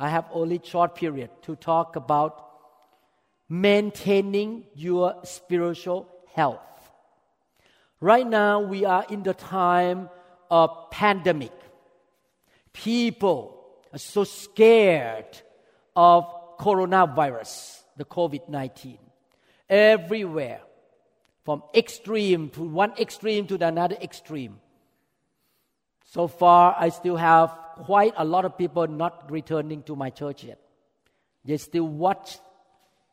I have only short period to talk about maintaining your spiritual health. Right now, we are in the time of pandemic. People are so scared of coronavirus, the COVID 19, everywhere, from extreme to one extreme to another extreme. So far, I still have quite a lot of people not returning to my church yet. They still watch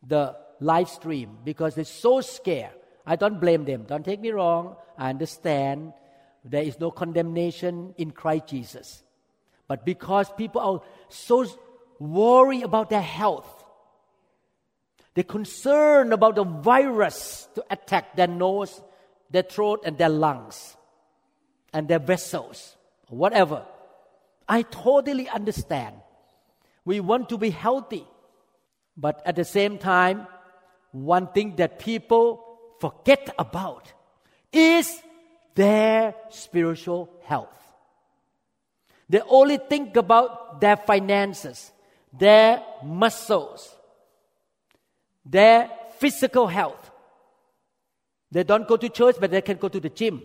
the live stream because they're so scared I don't blame them. Don't take me wrong. I understand there is no condemnation in Christ Jesus. But because people are so worried about their health, they're concerned about the virus to attack their nose, their throat, and their lungs, and their vessels, whatever. I totally understand. We want to be healthy. But at the same time, one thing that people forget about is their spiritual health. They only think about their finances, their muscles, their physical health. They don't go to church, but they can go to the gym.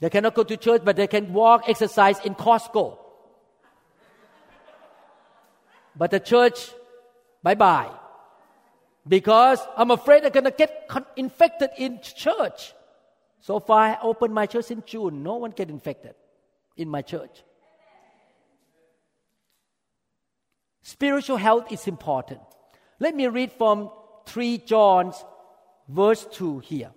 They cannot go to church, but they can walk, exercise in Costco. But the church, bye bye because I'm afraid I'm going to get infected in church. So far, I opened my church in June. No one get infected in my church. Spiritual health is important. Let me read from 3 John's verse 2 here.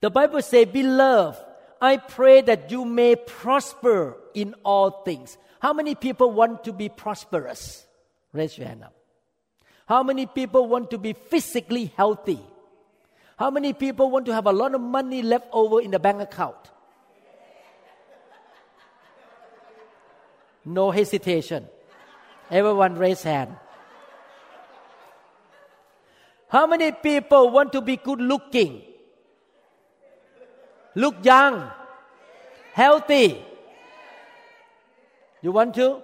The Bible says, Beloved, I pray that you may prosper in all things. How many people want to be prosperous? Raise your hand up. How many people want to be physically healthy? How many people want to have a lot of money left over in the bank account? No hesitation. Everyone raise hand. How many people want to be good looking? Look young, healthy. You want to?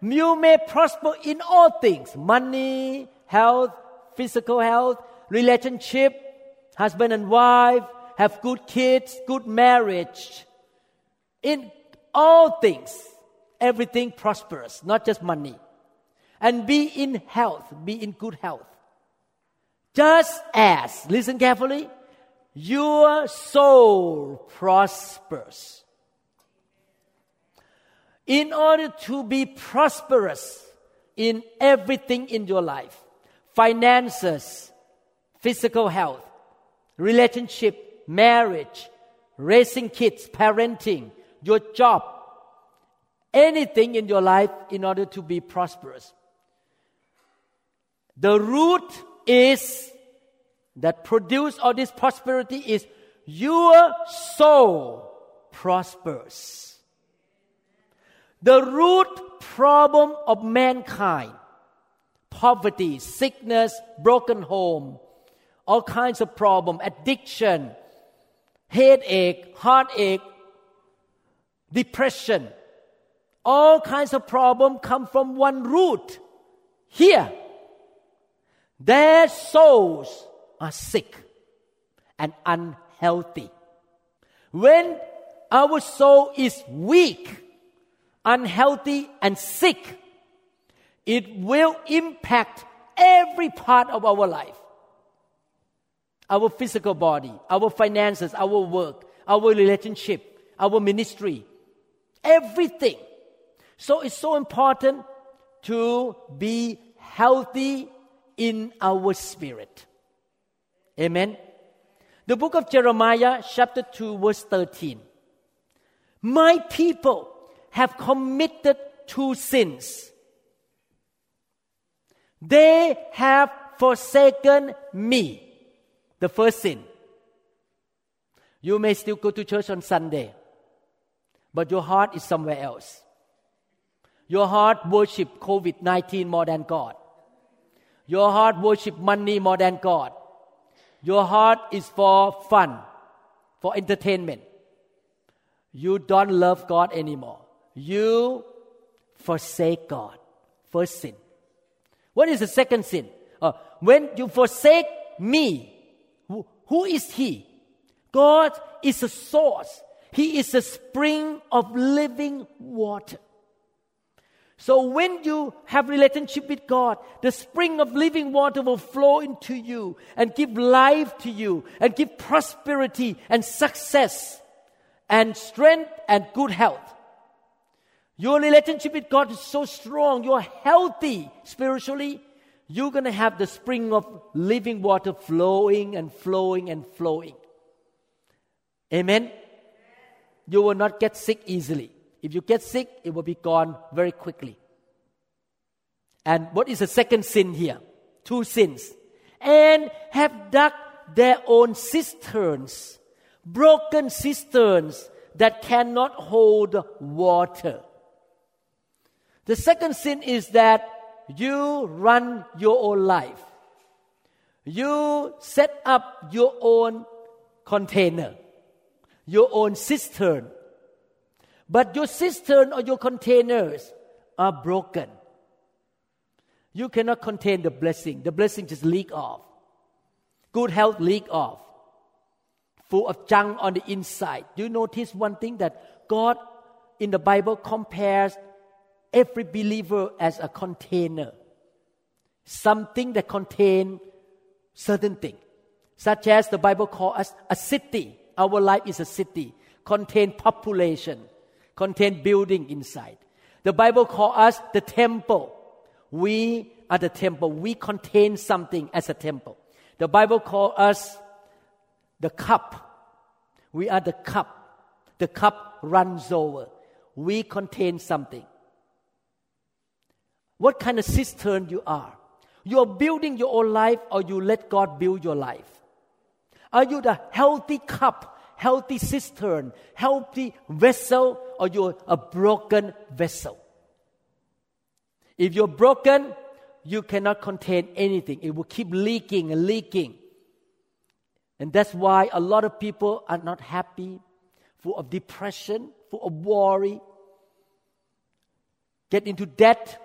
You may prosper in all things money, health, physical health, relationship, husband and wife, have good kids, good marriage. In all things, everything prosperous, not just money. And be in health, be in good health. Just as, listen carefully, your soul prospers in order to be prosperous in everything in your life finances, physical health, relationship, marriage, raising kids, parenting, your job, anything in your life in order to be prosperous. The root is that produce all this prosperity is your soul prospers the root problem of mankind poverty, sickness, broken home, all kinds of problem, addiction, headache, heartache, depression, all kinds of problem come from one root. Here, their souls are sick and unhealthy. When our soul is weak, unhealthy, and sick, it will impact every part of our life our physical body, our finances, our work, our relationship, our ministry, everything. So it's so important to be healthy in our spirit. Amen. The book of Jeremiah, chapter 2, verse 13. My people have committed two sins. They have forsaken me. The first sin. You may still go to church on Sunday, but your heart is somewhere else. Your heart worship COVID 19 more than God. Your heart worship money more than God. Your heart is for fun, for entertainment. You don't love God anymore. You forsake God. First sin. What is the second sin? Uh, when you forsake me, who, who is He? God is a source. He is a spring of living water. So when you have relationship with God, the spring of living water will flow into you and give life to you and give prosperity and success and strength and good health. Your relationship with God is so strong, you're healthy spiritually, you're going to have the spring of living water flowing and flowing and flowing. Amen. You will not get sick easily. If you get sick, it will be gone very quickly. And what is the second sin here? Two sins. And have dug their own cisterns, broken cisterns that cannot hold water. The second sin is that you run your own life. You set up your own container, your own cistern, but your cistern or your containers are broken. You cannot contain the blessing. The blessing just leak off. Good health leak off. Full of junk on the inside. Do you notice one thing that God in the Bible compares every believer as a container? Something that contains certain thing. Such as the Bible calls us a city. Our life is a city. Contain population contain building inside. The Bible calls us the temple. We are the temple. We contain something as a temple. The Bible calls us the cup. We are the cup. The cup runs over. We contain something. What kind of cistern you are? You are building your own life or you let God build your life? Are you the healthy cup healthy cistern, healthy vessel, or you're a broken vessel. If you're broken, you cannot contain anything. It will keep leaking and leaking. And that's why a lot of people are not happy, full of depression, full of worry, get into debt,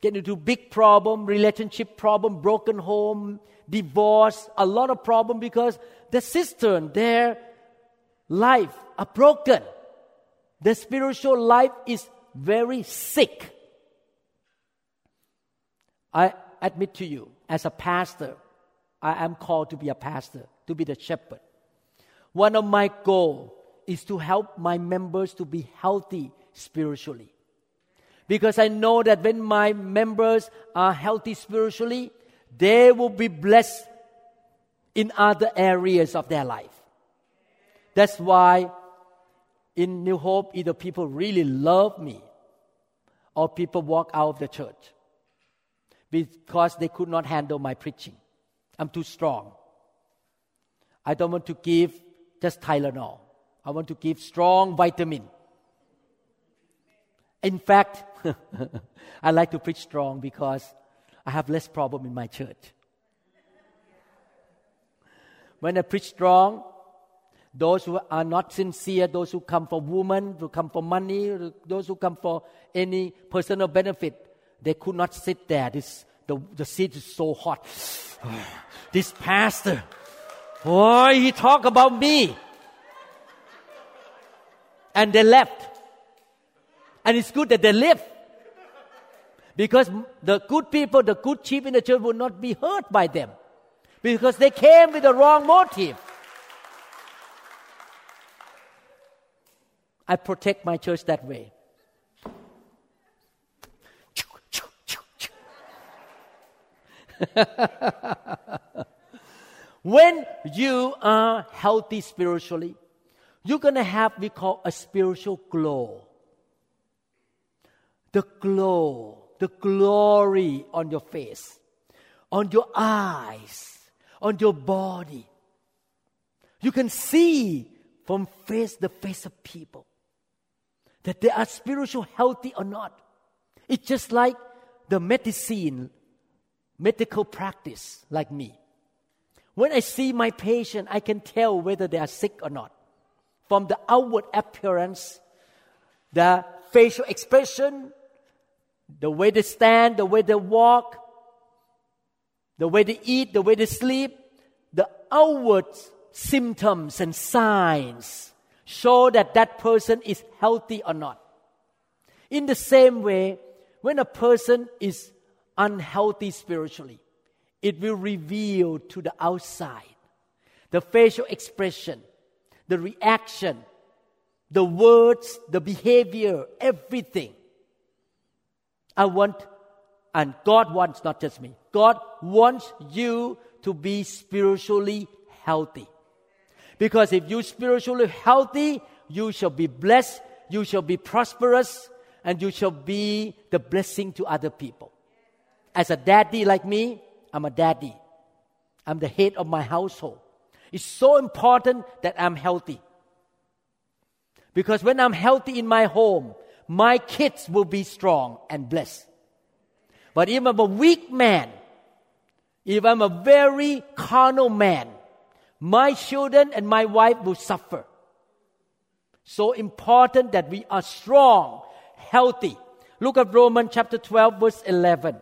get into big problem, relationship problem, broken home, divorce, a lot of problem because the cistern their life are broken. The spiritual life is very sick. I admit to you, as a pastor, I am called to be a pastor, to be the shepherd. One of my goals is to help my members to be healthy spiritually. Because I know that when my members are healthy spiritually, they will be blessed in other areas of their life. That's why in New Hope, either people really love me or people walk out of the church because they could not handle my preaching. I'm too strong. I don't want to give just Tylenol. I want to give strong vitamin. In fact, I like to preach strong because I have less problem in my church. When I preach strong, those who are not sincere, those who come for women, who come for money, those who come for any personal benefit, they could not sit there. This, the, the seat is so hot. this pastor, boy, he talk about me. And they left. And it's good that they left. Because the good people, the good sheep in the church will not be hurt by them. Because they came with the wrong motive. I protect my church that way. when you are healthy spiritually, you're going to have we call a spiritual glow. The glow, the glory on your face. on your eyes, on your body. You can see from face the face of people that they are spiritual healthy or not. It's just like the medicine, medical practice, like me. When I see my patient, I can tell whether they are sick or not. From the outward appearance, the facial expression, the way they stand, the way they walk, the way they eat, the way they sleep, the outward symptoms and signs show that that person is healthy or not. In the same way, when a person is unhealthy spiritually, it will reveal to the outside the facial expression, the reaction, the words, the behavior, everything. I want, and God wants, not just me, God wants you to be spiritually healthy. Because if you're spiritually healthy, you shall be blessed, you shall be prosperous, and you shall be the blessing to other people. As a daddy like me, I'm a daddy. I'm the head of my household. It's so important that I'm healthy. Because when I'm healthy in my home, my kids will be strong and blessed. But if I'm a weak man, if I'm a very carnal man, my children and my wife will suffer. So important that we are strong, healthy. Look at Romans chapter 12, verse 11.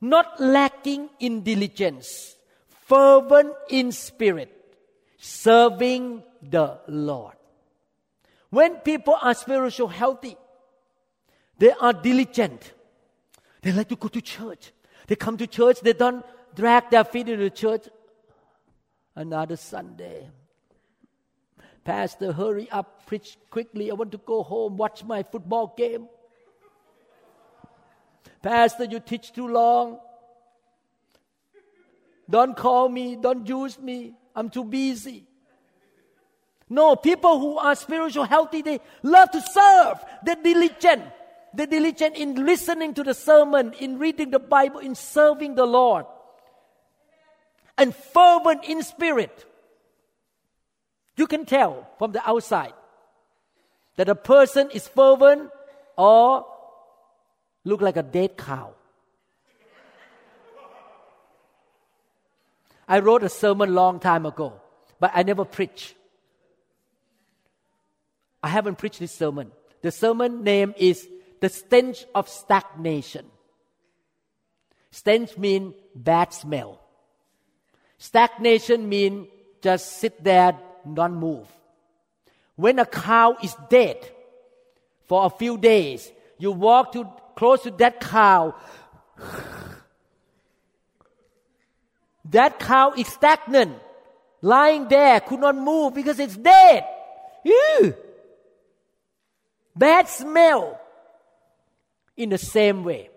Not lacking in diligence, fervent in spirit, serving the Lord. When people are spiritual healthy, they are diligent. They like to go to church. They come to church, they don't drag their feet into the church another Sunday. Pastor, hurry up, preach quickly. I want to go home, watch my football game. Pastor, you teach too long. Don't call me, don't use me. I'm too busy. No, people who are spiritual healthy, they love to serve. They're diligent. They're diligent in listening to the sermon, in reading the Bible, in serving the Lord and fervent in spirit. You can tell from the outside that a person is fervent or look like a dead cow. I wrote a sermon long time ago, but I never preach. I haven't preached this sermon. The sermon name is The Stench of Stagnation. Stench means bad smell. Stagnation means just sit there, don't move. When a cow is dead for a few days, you walk to close to that cow. that cow is stagnant, lying there, could not move because it's dead. Ew. Bad smell. In the same way,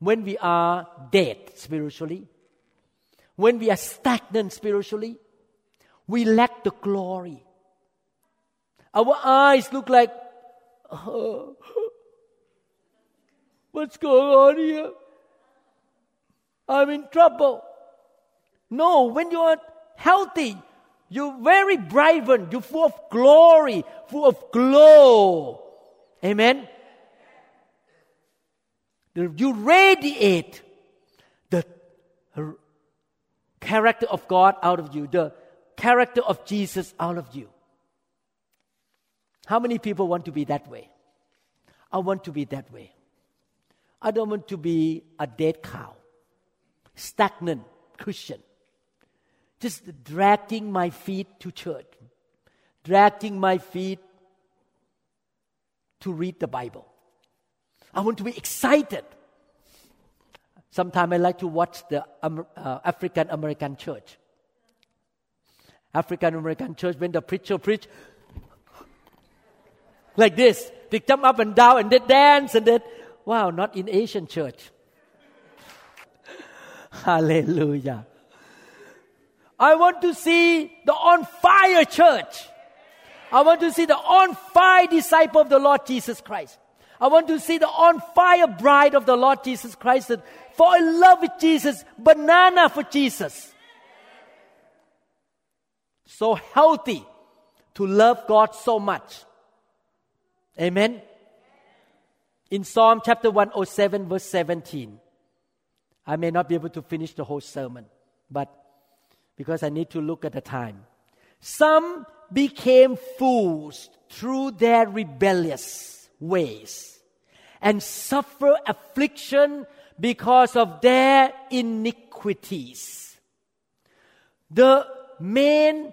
when we are dead spiritually, when we are stagnant spiritually, we lack the glory. Our eyes look like, oh, what's going on here? I'm in trouble. No, when you are healthy, you're very vibrant, you're full of glory, full of glow. Amen. You radiate character of God out of you, the character of Jesus out of you. How many people want to be that way? I want to be that way. I don't want to be a dead cow, stagnant Christian, just dragging my feet to church, dragging my feet to read the Bible. I want to be excited Sometimes I like to watch the um, uh, African American church. African American church, when the preacher preach like this, they jump up and down and they dance and then, wow, not in Asian church. Hallelujah. I want to see the on fire church. I want to see the on fire disciple of the Lord Jesus Christ. I want to see the on fire bride of the Lord Jesus Christ that fall in love with Jesus, banana for Jesus. So healthy to love God so much. Amen. In Psalm chapter 107, verse 17, I may not be able to finish the whole sermon, but because I need to look at the time. Some became fools through their rebellious ways and suffer affliction because of their iniquities. The main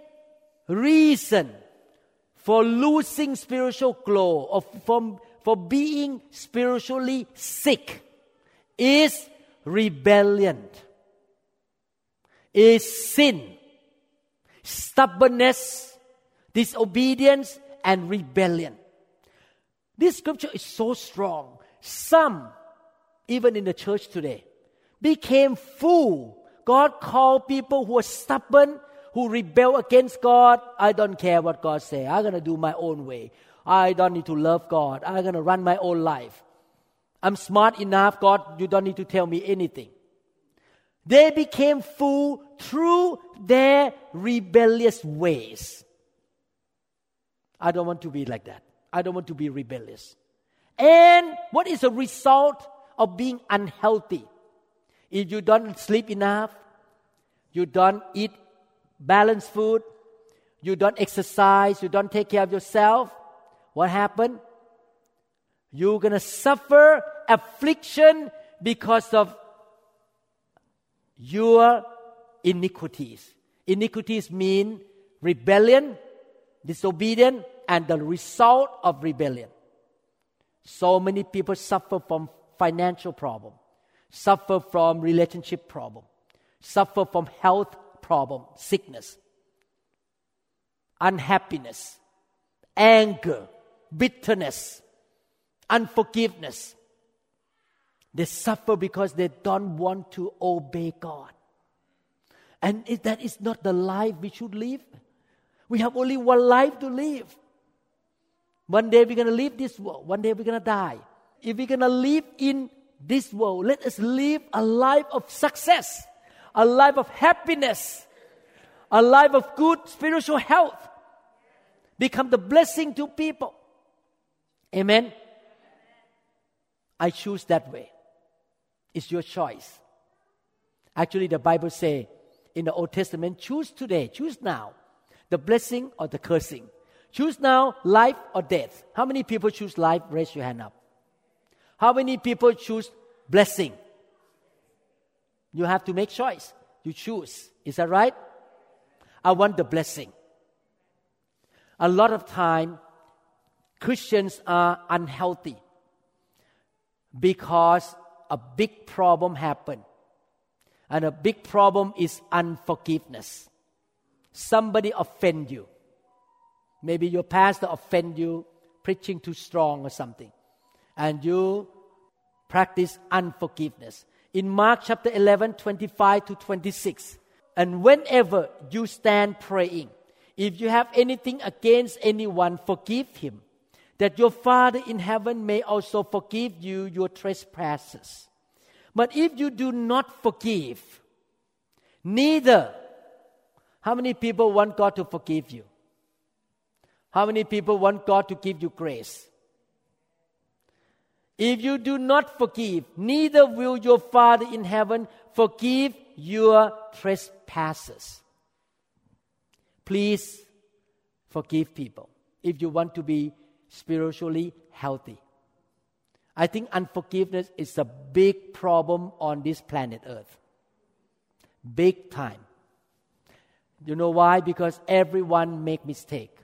reason for losing spiritual glow or from, for being spiritually sick is rebellion, is sin, stubbornness, disobedience, and rebellion. This scripture is so strong. Some, even in the church today, became fool. God called people who are stubborn, who rebel against God. I don't care what God say. I'm gonna do my own way. I don't need to love God. I'm gonna run my own life. I'm smart enough, God, you don't need to tell me anything. They became fool through their rebellious ways. I don't want to be like that. I don't want to be rebellious. And what is the result of being unhealthy? If you don't sleep enough, you don't eat balanced food, you don't exercise, you don't take care of yourself, what happened? You're going to suffer affliction because of your iniquities. Iniquities mean rebellion, disobedience, and the result of rebellion. So many people suffer from financial problem, suffer from relationship problem, suffer from health problem, sickness, unhappiness, anger, bitterness, unforgiveness. They suffer because they don't want to obey God. And that is not the life we should live. We have only one life to live. One day we're going to leave this world. One day we're going to die. If we're going to live in this world, let us live a life of success, a life of happiness, a life of good spiritual health. Become the blessing to people. Amen. I choose that way. It's your choice. Actually, the Bible says in the Old Testament, choose today, choose now, the blessing or the cursing. Choose now life or death. How many people choose life? Raise your hand up. How many people choose blessing? You have to make choice. You choose. Is that right? I want the blessing. A lot of time, Christians are unhealthy because a big problem happened. And a big problem is unforgiveness. Somebody offend you. Maybe your pastor offend you, preaching too strong or something. And you practice unforgiveness. In Mark chapter 11, 25 to 26. And whenever you stand praying, if you have anything against anyone, forgive him that your Father in heaven may also forgive you your trespasses. But if you do not forgive, neither, how many people want God to forgive you? How many people want God to give you grace? If you do not forgive, neither will your Father in heaven forgive your trespasses. Please forgive people if you want to be spiritually healthy. I think unforgiveness is a big problem on this planet Earth. Big time. You know why? Because everyone make mistake.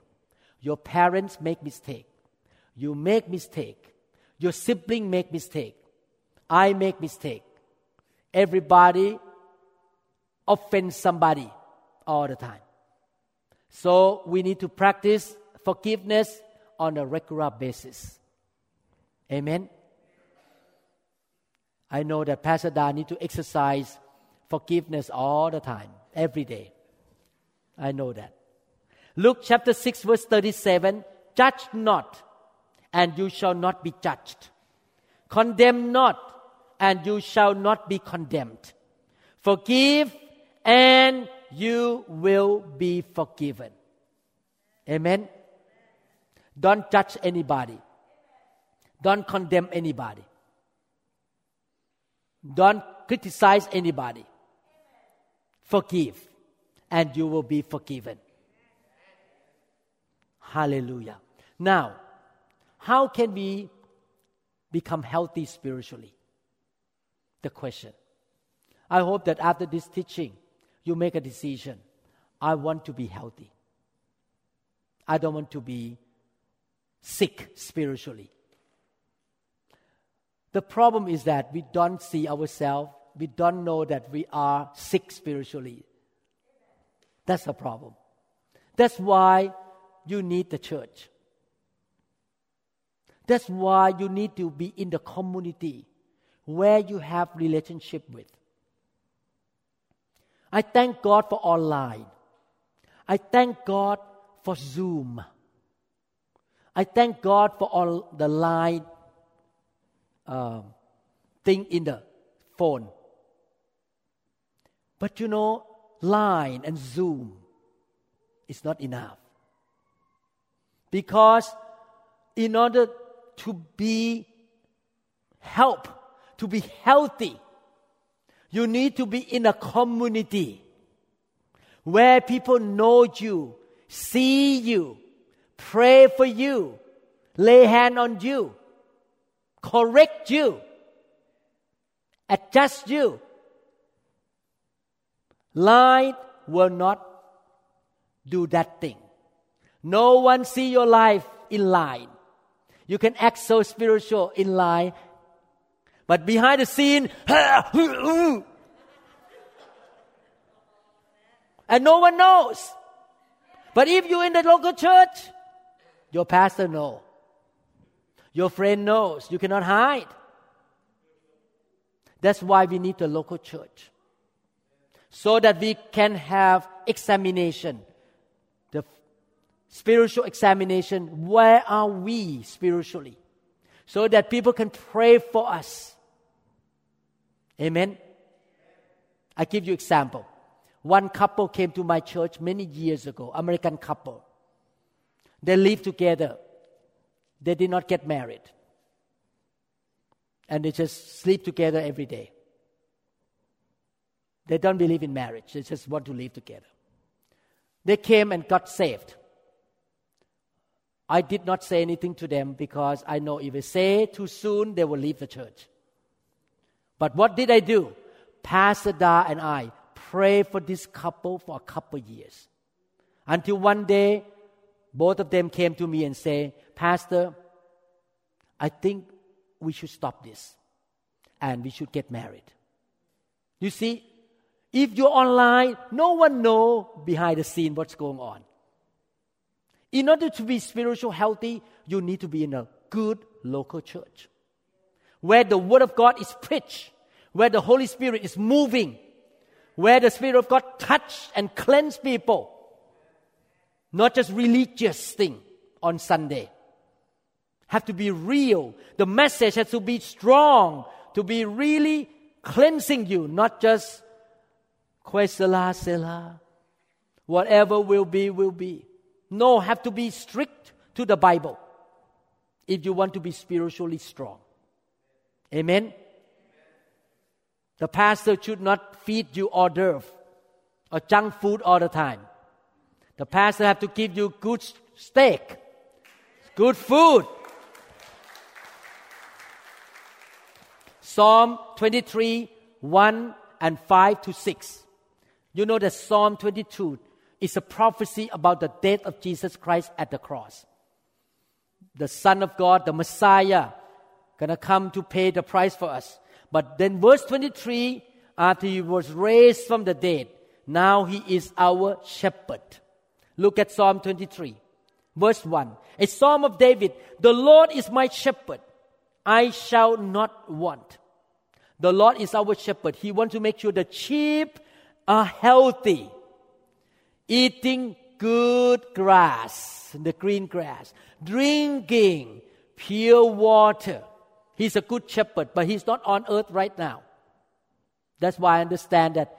Your parents make mistake. You make mistake. Your sibling make mistake. I make mistake. Everybody offends somebody all the time. So we need to practice forgiveness on a regular basis. Amen. I know that Pastor Da need to exercise forgiveness all the time, every day. I know that. Luke chapter 6, verse 37 Judge not, and you shall not be judged. Condemn not, and you shall not be condemned. Forgive, and you will be forgiven. Amen. Don't judge anybody. Don't condemn anybody. Don't criticize anybody. Forgive, and you will be forgiven. Hallelujah. Now, how can we become healthy spiritually? The question. I hope that after this teaching, you make a decision. I want to be healthy. I don't want to be sick spiritually. The problem is that we don't see ourselves, we don't know that we are sick spiritually. That's the problem. That's why you need the church. That's why you need to be in the community where you have relationship with. I thank God for online. I thank God for Zoom. I thank God for all the line uh, thing in the phone. But you know, line and Zoom is not enough. Because in order to be help, to be healthy, you need to be in a community where people know you, see you, pray for you, lay hand on you, correct you, adjust you. Light will not do that thing. No one see your life in line. You can act so spiritual in line, but behind the scene, and no one knows. But if you're in the local church, your pastor knows. Your friend knows. You cannot hide. That's why we need the local church. So that we can have examination. Spiritual examination. Where are we spiritually? So that people can pray for us. Amen. I give you example. One couple came to my church many years ago, American couple. They lived together. They did not get married. And they just sleep together every day. They don't believe in marriage, they just want to live together. They came and got saved. I did not say anything to them because I know if I say too soon, they will leave the church. But what did I do? Pastor Da and I pray for this couple for a couple years. Until one day, both of them came to me and say, Pastor, I think we should stop this and we should get married. You see, if you're online, no one know behind the scene what's going on. In order to be spiritual healthy, you need to be in a good local church where the word of God is preached, where the Holy Spirit is moving, where the Spirit of God touch and cleanse people. Not just religious thing on Sunday. Have to be real. The message has to be strong to be really cleansing you, not just. Whatever will be, will be. No, have to be strict to the Bible if you want to be spiritually strong. Amen. The pastor should not feed you hors d'oeuvre or junk food all the time. The pastor have to give you good steak, good food. Psalm 23, 1 and 5 to 6. You know that Psalm 22 is a prophecy about the death of Jesus Christ at the cross. The Son of God, the Messiah, gonna come to pay the price for us. But then, verse 23 after he was raised from the dead, now he is our shepherd. Look at Psalm 23, verse 1. A psalm of David The Lord is my shepherd, I shall not want. The Lord is our shepherd. He wants to make sure the sheep are healthy, eating good grass, the green grass, drinking pure water He's a good shepherd, but he's not on earth right now. That's why I understand that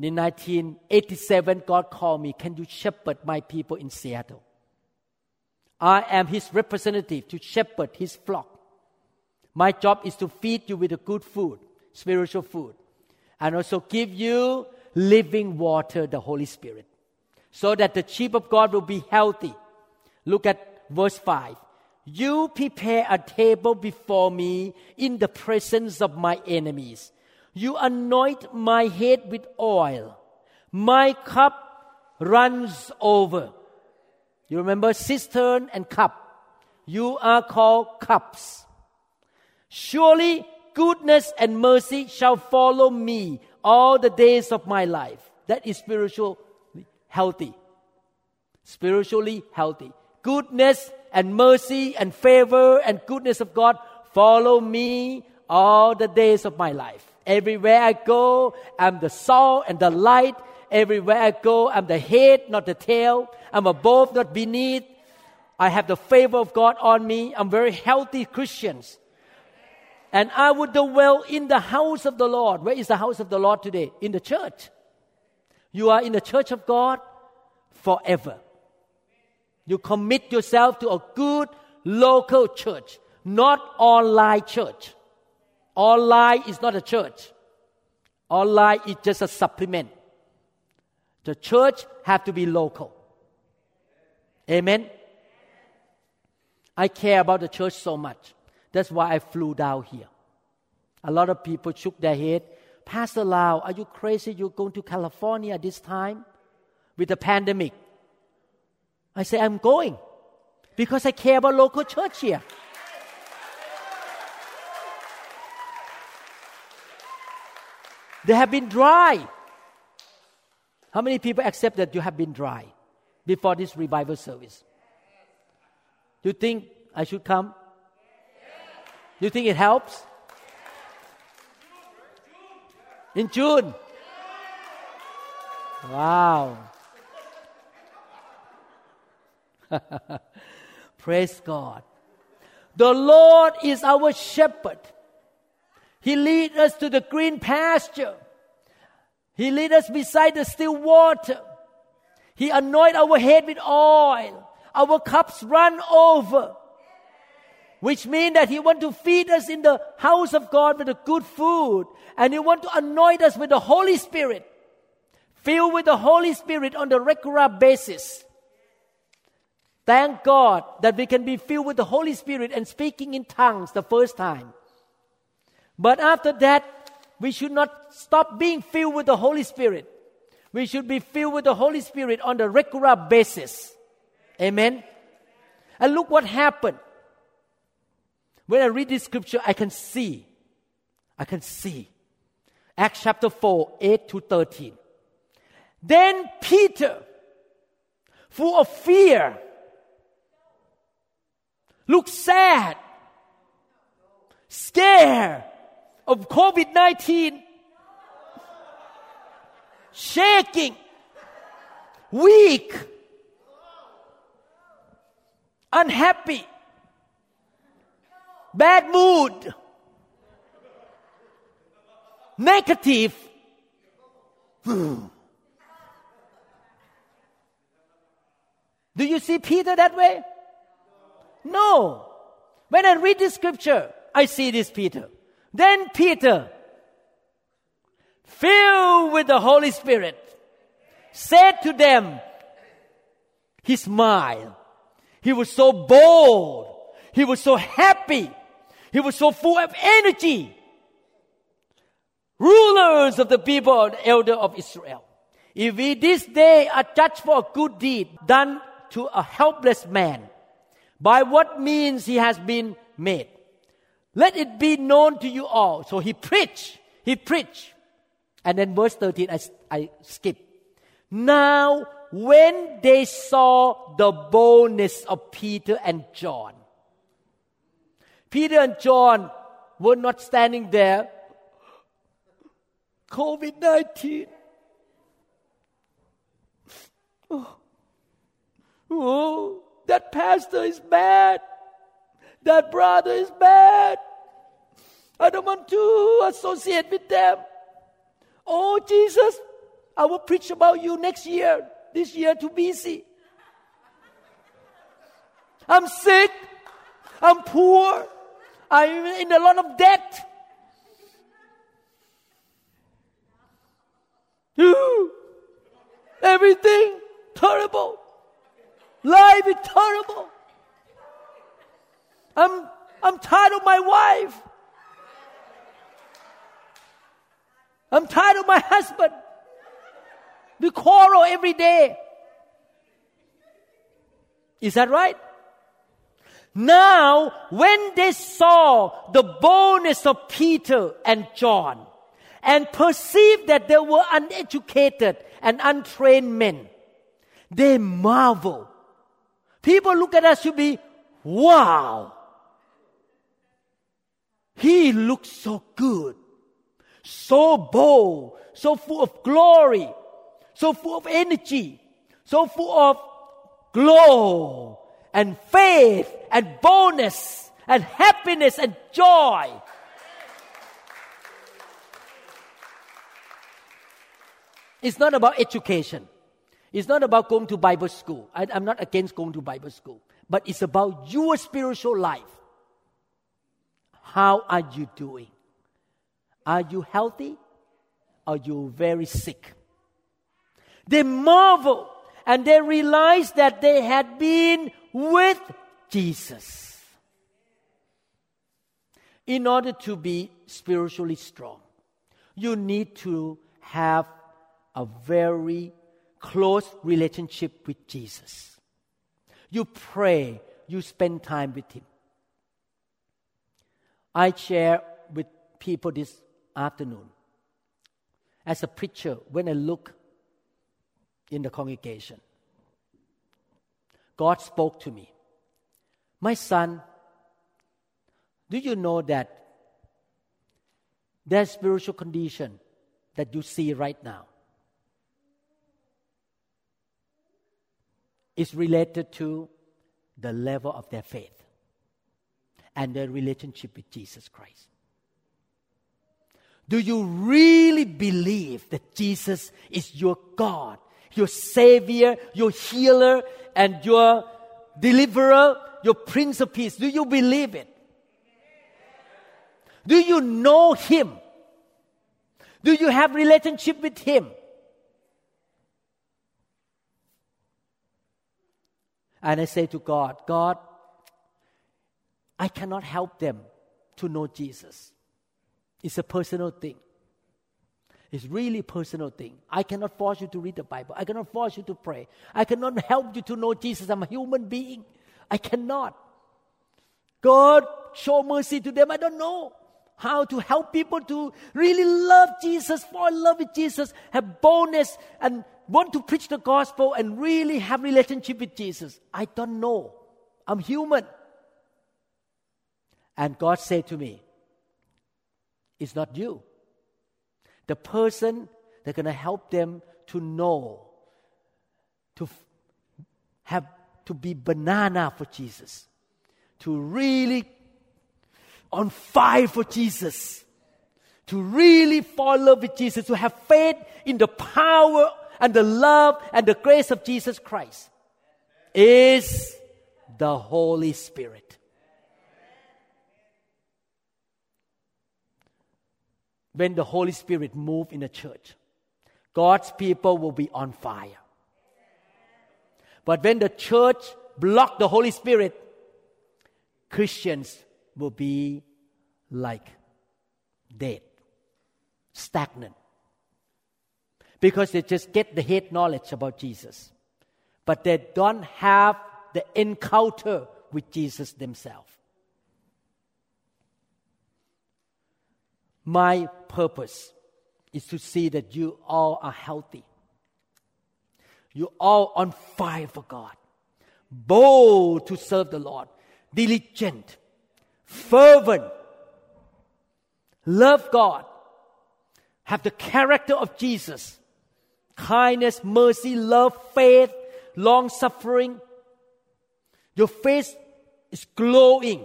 in 1987, God called me, Can you shepherd my people in Seattle? I am his representative to shepherd his flock. My job is to feed you with the good food, spiritual food, and also give you living water, the Holy Spirit, so that the sheep of God will be healthy. Look at verse 5. You prepare a table before me in the presence of my enemies. You anoint my head with oil. My cup runs over. You remember cistern and cup. You are called cups. Surely goodness and mercy shall follow me all the days of my life. That is spiritual healthy. Spiritually healthy. Goodness and mercy and favor and goodness of God follow me all the days of my life. Everywhere I go, I'm the salt and the light. Everywhere I go, I'm the head, not the tail. I'm above, not beneath. I have the favor of God on me. I'm very healthy Christians. And I would dwell in the house of the Lord. Where is the house of the Lord today? In the church. You are in the church of God forever. You commit yourself to a good local church, not online church. Online is not a church. Online is just a supplement. The church have to be local. Amen. I care about the church so much. That's why I flew down here. A lot of people shook their head. Pastor Lau, are you crazy? You're going to California this time with the pandemic. I say, I'm going because I care about local church here. They have been dry. How many people accept that you have been dry? before this revival service. You think I should come? You think it helps? In June? Wow. Praise God. The Lord is our shepherd. He leads us to the green pasture. He leads us beside the still water. He anoints our head with oil. Our cups run over. Which means that He want to feed us in the house of God with the good food. And He want to anoint us with the Holy Spirit. Filled with the Holy Spirit on the regular basis. Thank God that we can be filled with the Holy Spirit and speaking in tongues the first time. But after that, we should not stop being filled with the Holy Spirit. We should be filled with the Holy Spirit on the regular basis. Amen. And look what happened. When I read this scripture, I can see. I can see. Acts chapter 4, 8 to 13. Then Peter, full of fear, looked sad, scared of COVID 19 shaking, weak, unhappy, bad mood, negative. Do you see Peter that way? No. When I read this scripture, I see this Peter. Then Peter filled with the Holy Spirit, said to them, He smiled. He was so bold. He was so happy. He was so full of energy. Rulers of the people, the elder of Israel. If we this day are judged for a good deed done to a helpless man, by what means he has been made, let it be known to you all. So he preached. He preached. And then verse 13, I, I skip. Now, when they saw the boldness of Peter and John, Peter and John were not standing there. COVID 19. Oh. oh, that pastor is bad. That brother is bad. I don't want to associate with them. Oh, Jesus, I will preach about you next year. This year too busy. I'm sick. I'm poor. I'm in a lot of debt. Everything terrible. Life is terrible. I'm, I'm tired of my wife. I'm tired of my husband. We quarrel every day. Is that right? Now, when they saw the boldness of Peter and John and perceived that they were uneducated and untrained men, they marveled. People look at us to be, wow, he looks so good, so bold, so full of glory, so full of energy, so full of glow and faith and boldness and happiness and joy. It's not about education. It's not about going to Bible school. I, I'm not against going to Bible school. But it's about your spiritual life. How are you doing? Are you healthy? Are you very sick? They marvel and they realize that they had been with Jesus. In order to be spiritually strong, you need to have a very close relationship with Jesus. You pray, you spend time with Him. I share with people this afternoon. As a preacher, when I look in the congregation, God spoke to me. My son, do you know that that spiritual condition that you see right now is related to the level of their faith and their relationship with Jesus Christ. Do you really believe that Jesus is your God, your Savior, your healer, and your deliverer, your Prince of Peace? Do you believe it? Do you know Him? Do you have relationship with Him? And I say to God, God, I cannot help them to know Jesus. It's a personal thing. It's really personal thing. I cannot force you to read the Bible. I cannot force you to pray. I cannot help you to know Jesus. I'm a human being. I cannot. God, show mercy to them. I don't know how to help people to really love Jesus, fall in love with Jesus, have boldness, and want to preach the gospel and really have relationship with Jesus. I don't know. I'm human. And God said to me, It's not you. The person that's going to help them to know, to f- have to be banana for Jesus, to really on fire for Jesus, to really fall in love with Jesus, to have faith in the power and the love and the grace of Jesus Christ is the Holy Spirit. When the Holy Spirit move in the church, God's people will be on fire. But when the church block the Holy Spirit, Christians will be like dead, stagnant because they just get the head knowledge about Jesus, but they don't have the encounter with Jesus themselves. My purpose is to see that you all are healthy. You all on fire for God, bold to serve the Lord, diligent, fervent, love God, have the character of Jesus, kindness, mercy, love, faith, long suffering. Your face is glowing.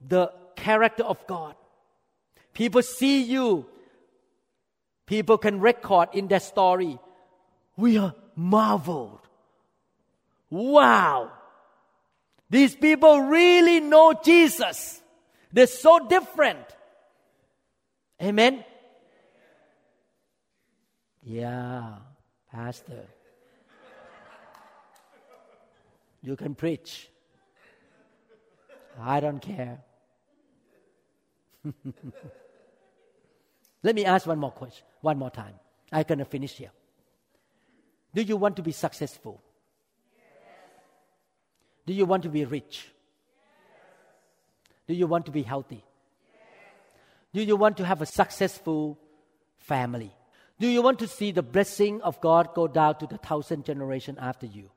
The character of God. People see you. People can record in their story. We are marveled. Wow. These people really know Jesus. They're so different. Amen. Yeah, Pastor. You can preach. I don't care. Let me ask one more question, one more time. I'm going to finish here. Do you want to be successful? Do you want to be rich? Do you want to be healthy? Do you want to have a successful family? Do you want to see the blessing of God go down to the thousand generation after you?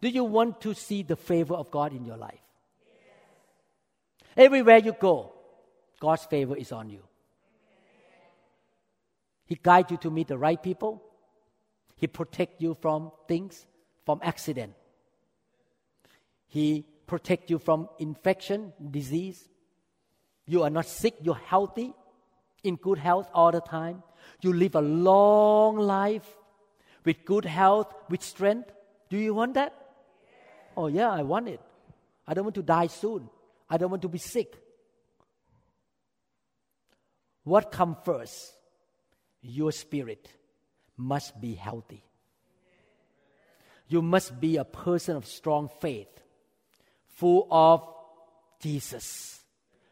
Do you want to see the favor of God in your life? Everywhere you go, God's favor is on you. He guides you to meet the right people. He protects you from things, from accident. He protects you from infection, disease. You are not sick, you're healthy, in good health all the time. You live a long life with good health, with strength. Do you want that? Oh, yeah, I want it. I don't want to die soon. I don't want to be sick. What comes first? Your spirit must be healthy. You must be a person of strong faith, full of Jesus.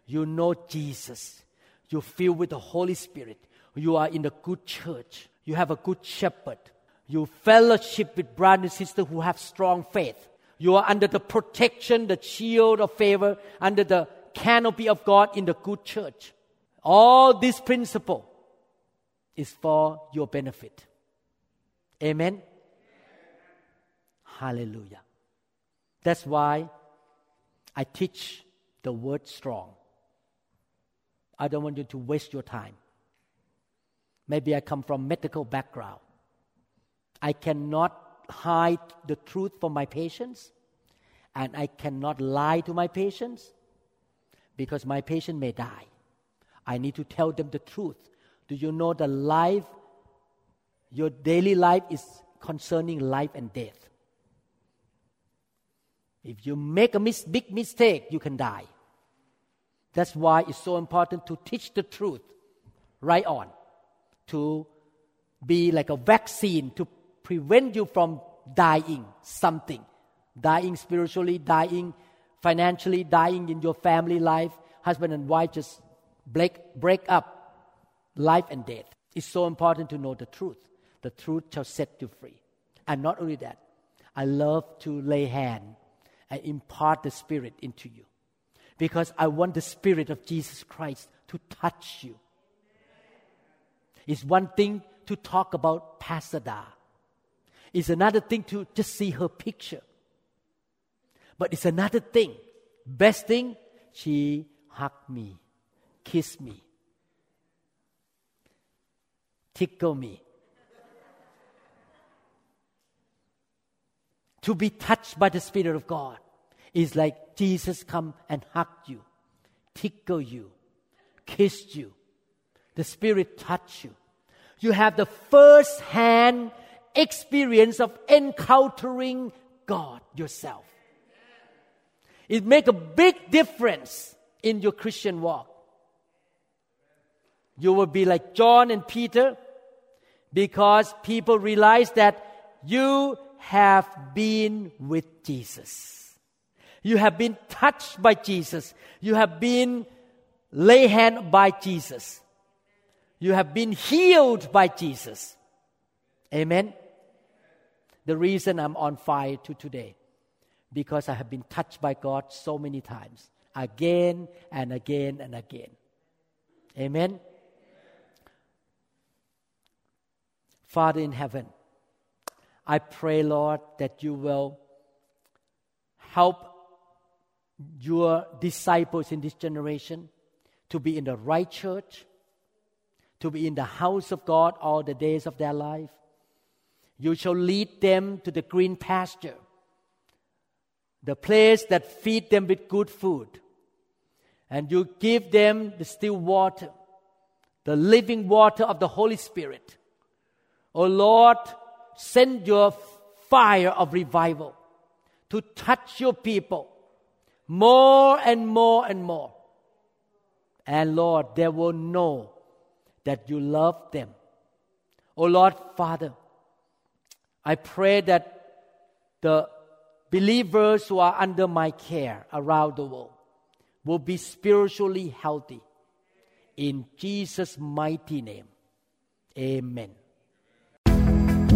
You know Jesus. You feel with the Holy Spirit. You are in a good church. You have a good shepherd. You fellowship with brothers and sisters who have strong faith. You are under the protection, the shield of favor, under the canopy of God in the good church. All this principle is for your benefit. Amen. Hallelujah. That's why I teach the word strong. I don't want you to waste your time. Maybe I come from medical background. I cannot hide the truth from my patients, and I cannot lie to my patients because my patient may die. I need to tell them the truth. Do you know the life, your daily life is concerning life and death? If you make a mis- big mistake, you can die. That's why it's so important to teach the truth right on, to be like a vaccine to prevent you from dying something, dying spiritually, dying financially, dying in your family life. Husband and wife just break, break up life and death. It's so important to know the truth. The truth shall set you free. And not only that, I love to lay hand and impart the Spirit into you because I want the Spirit of Jesus Christ to touch you. It's one thing to talk about Pastor Da. It's another thing to just see her picture. But it's another thing. Best thing, she hugged me, kissed me, tickle me. to be touched by the Spirit of God is like Jesus come and hug you, tickle you, kiss you. The Spirit touch you. You have the first hand experience of encountering God yourself. It make a big difference in your Christian walk. You will be like John and Peter because people realize that you have been with Jesus. You have been touched by Jesus. You have been lay hand by Jesus. You have been healed by Jesus. Amen. The reason I'm on fire to today because I have been touched by God so many times, again and again and again. Amen. Father in heaven, I pray, Lord, that you will help your disciples in this generation to be in the right church, to be in the house of God all the days of their life. You shall lead them to the green pasture, the place that feed them with good food. and you give them the still water, the living water of the Holy Spirit. O Lord, send your fire of revival to touch your people more and more and more. And Lord, they will know that you love them. O Lord Father, I pray that the believers who are under my care around the world will be spiritually healthy. In Jesus' mighty name, amen.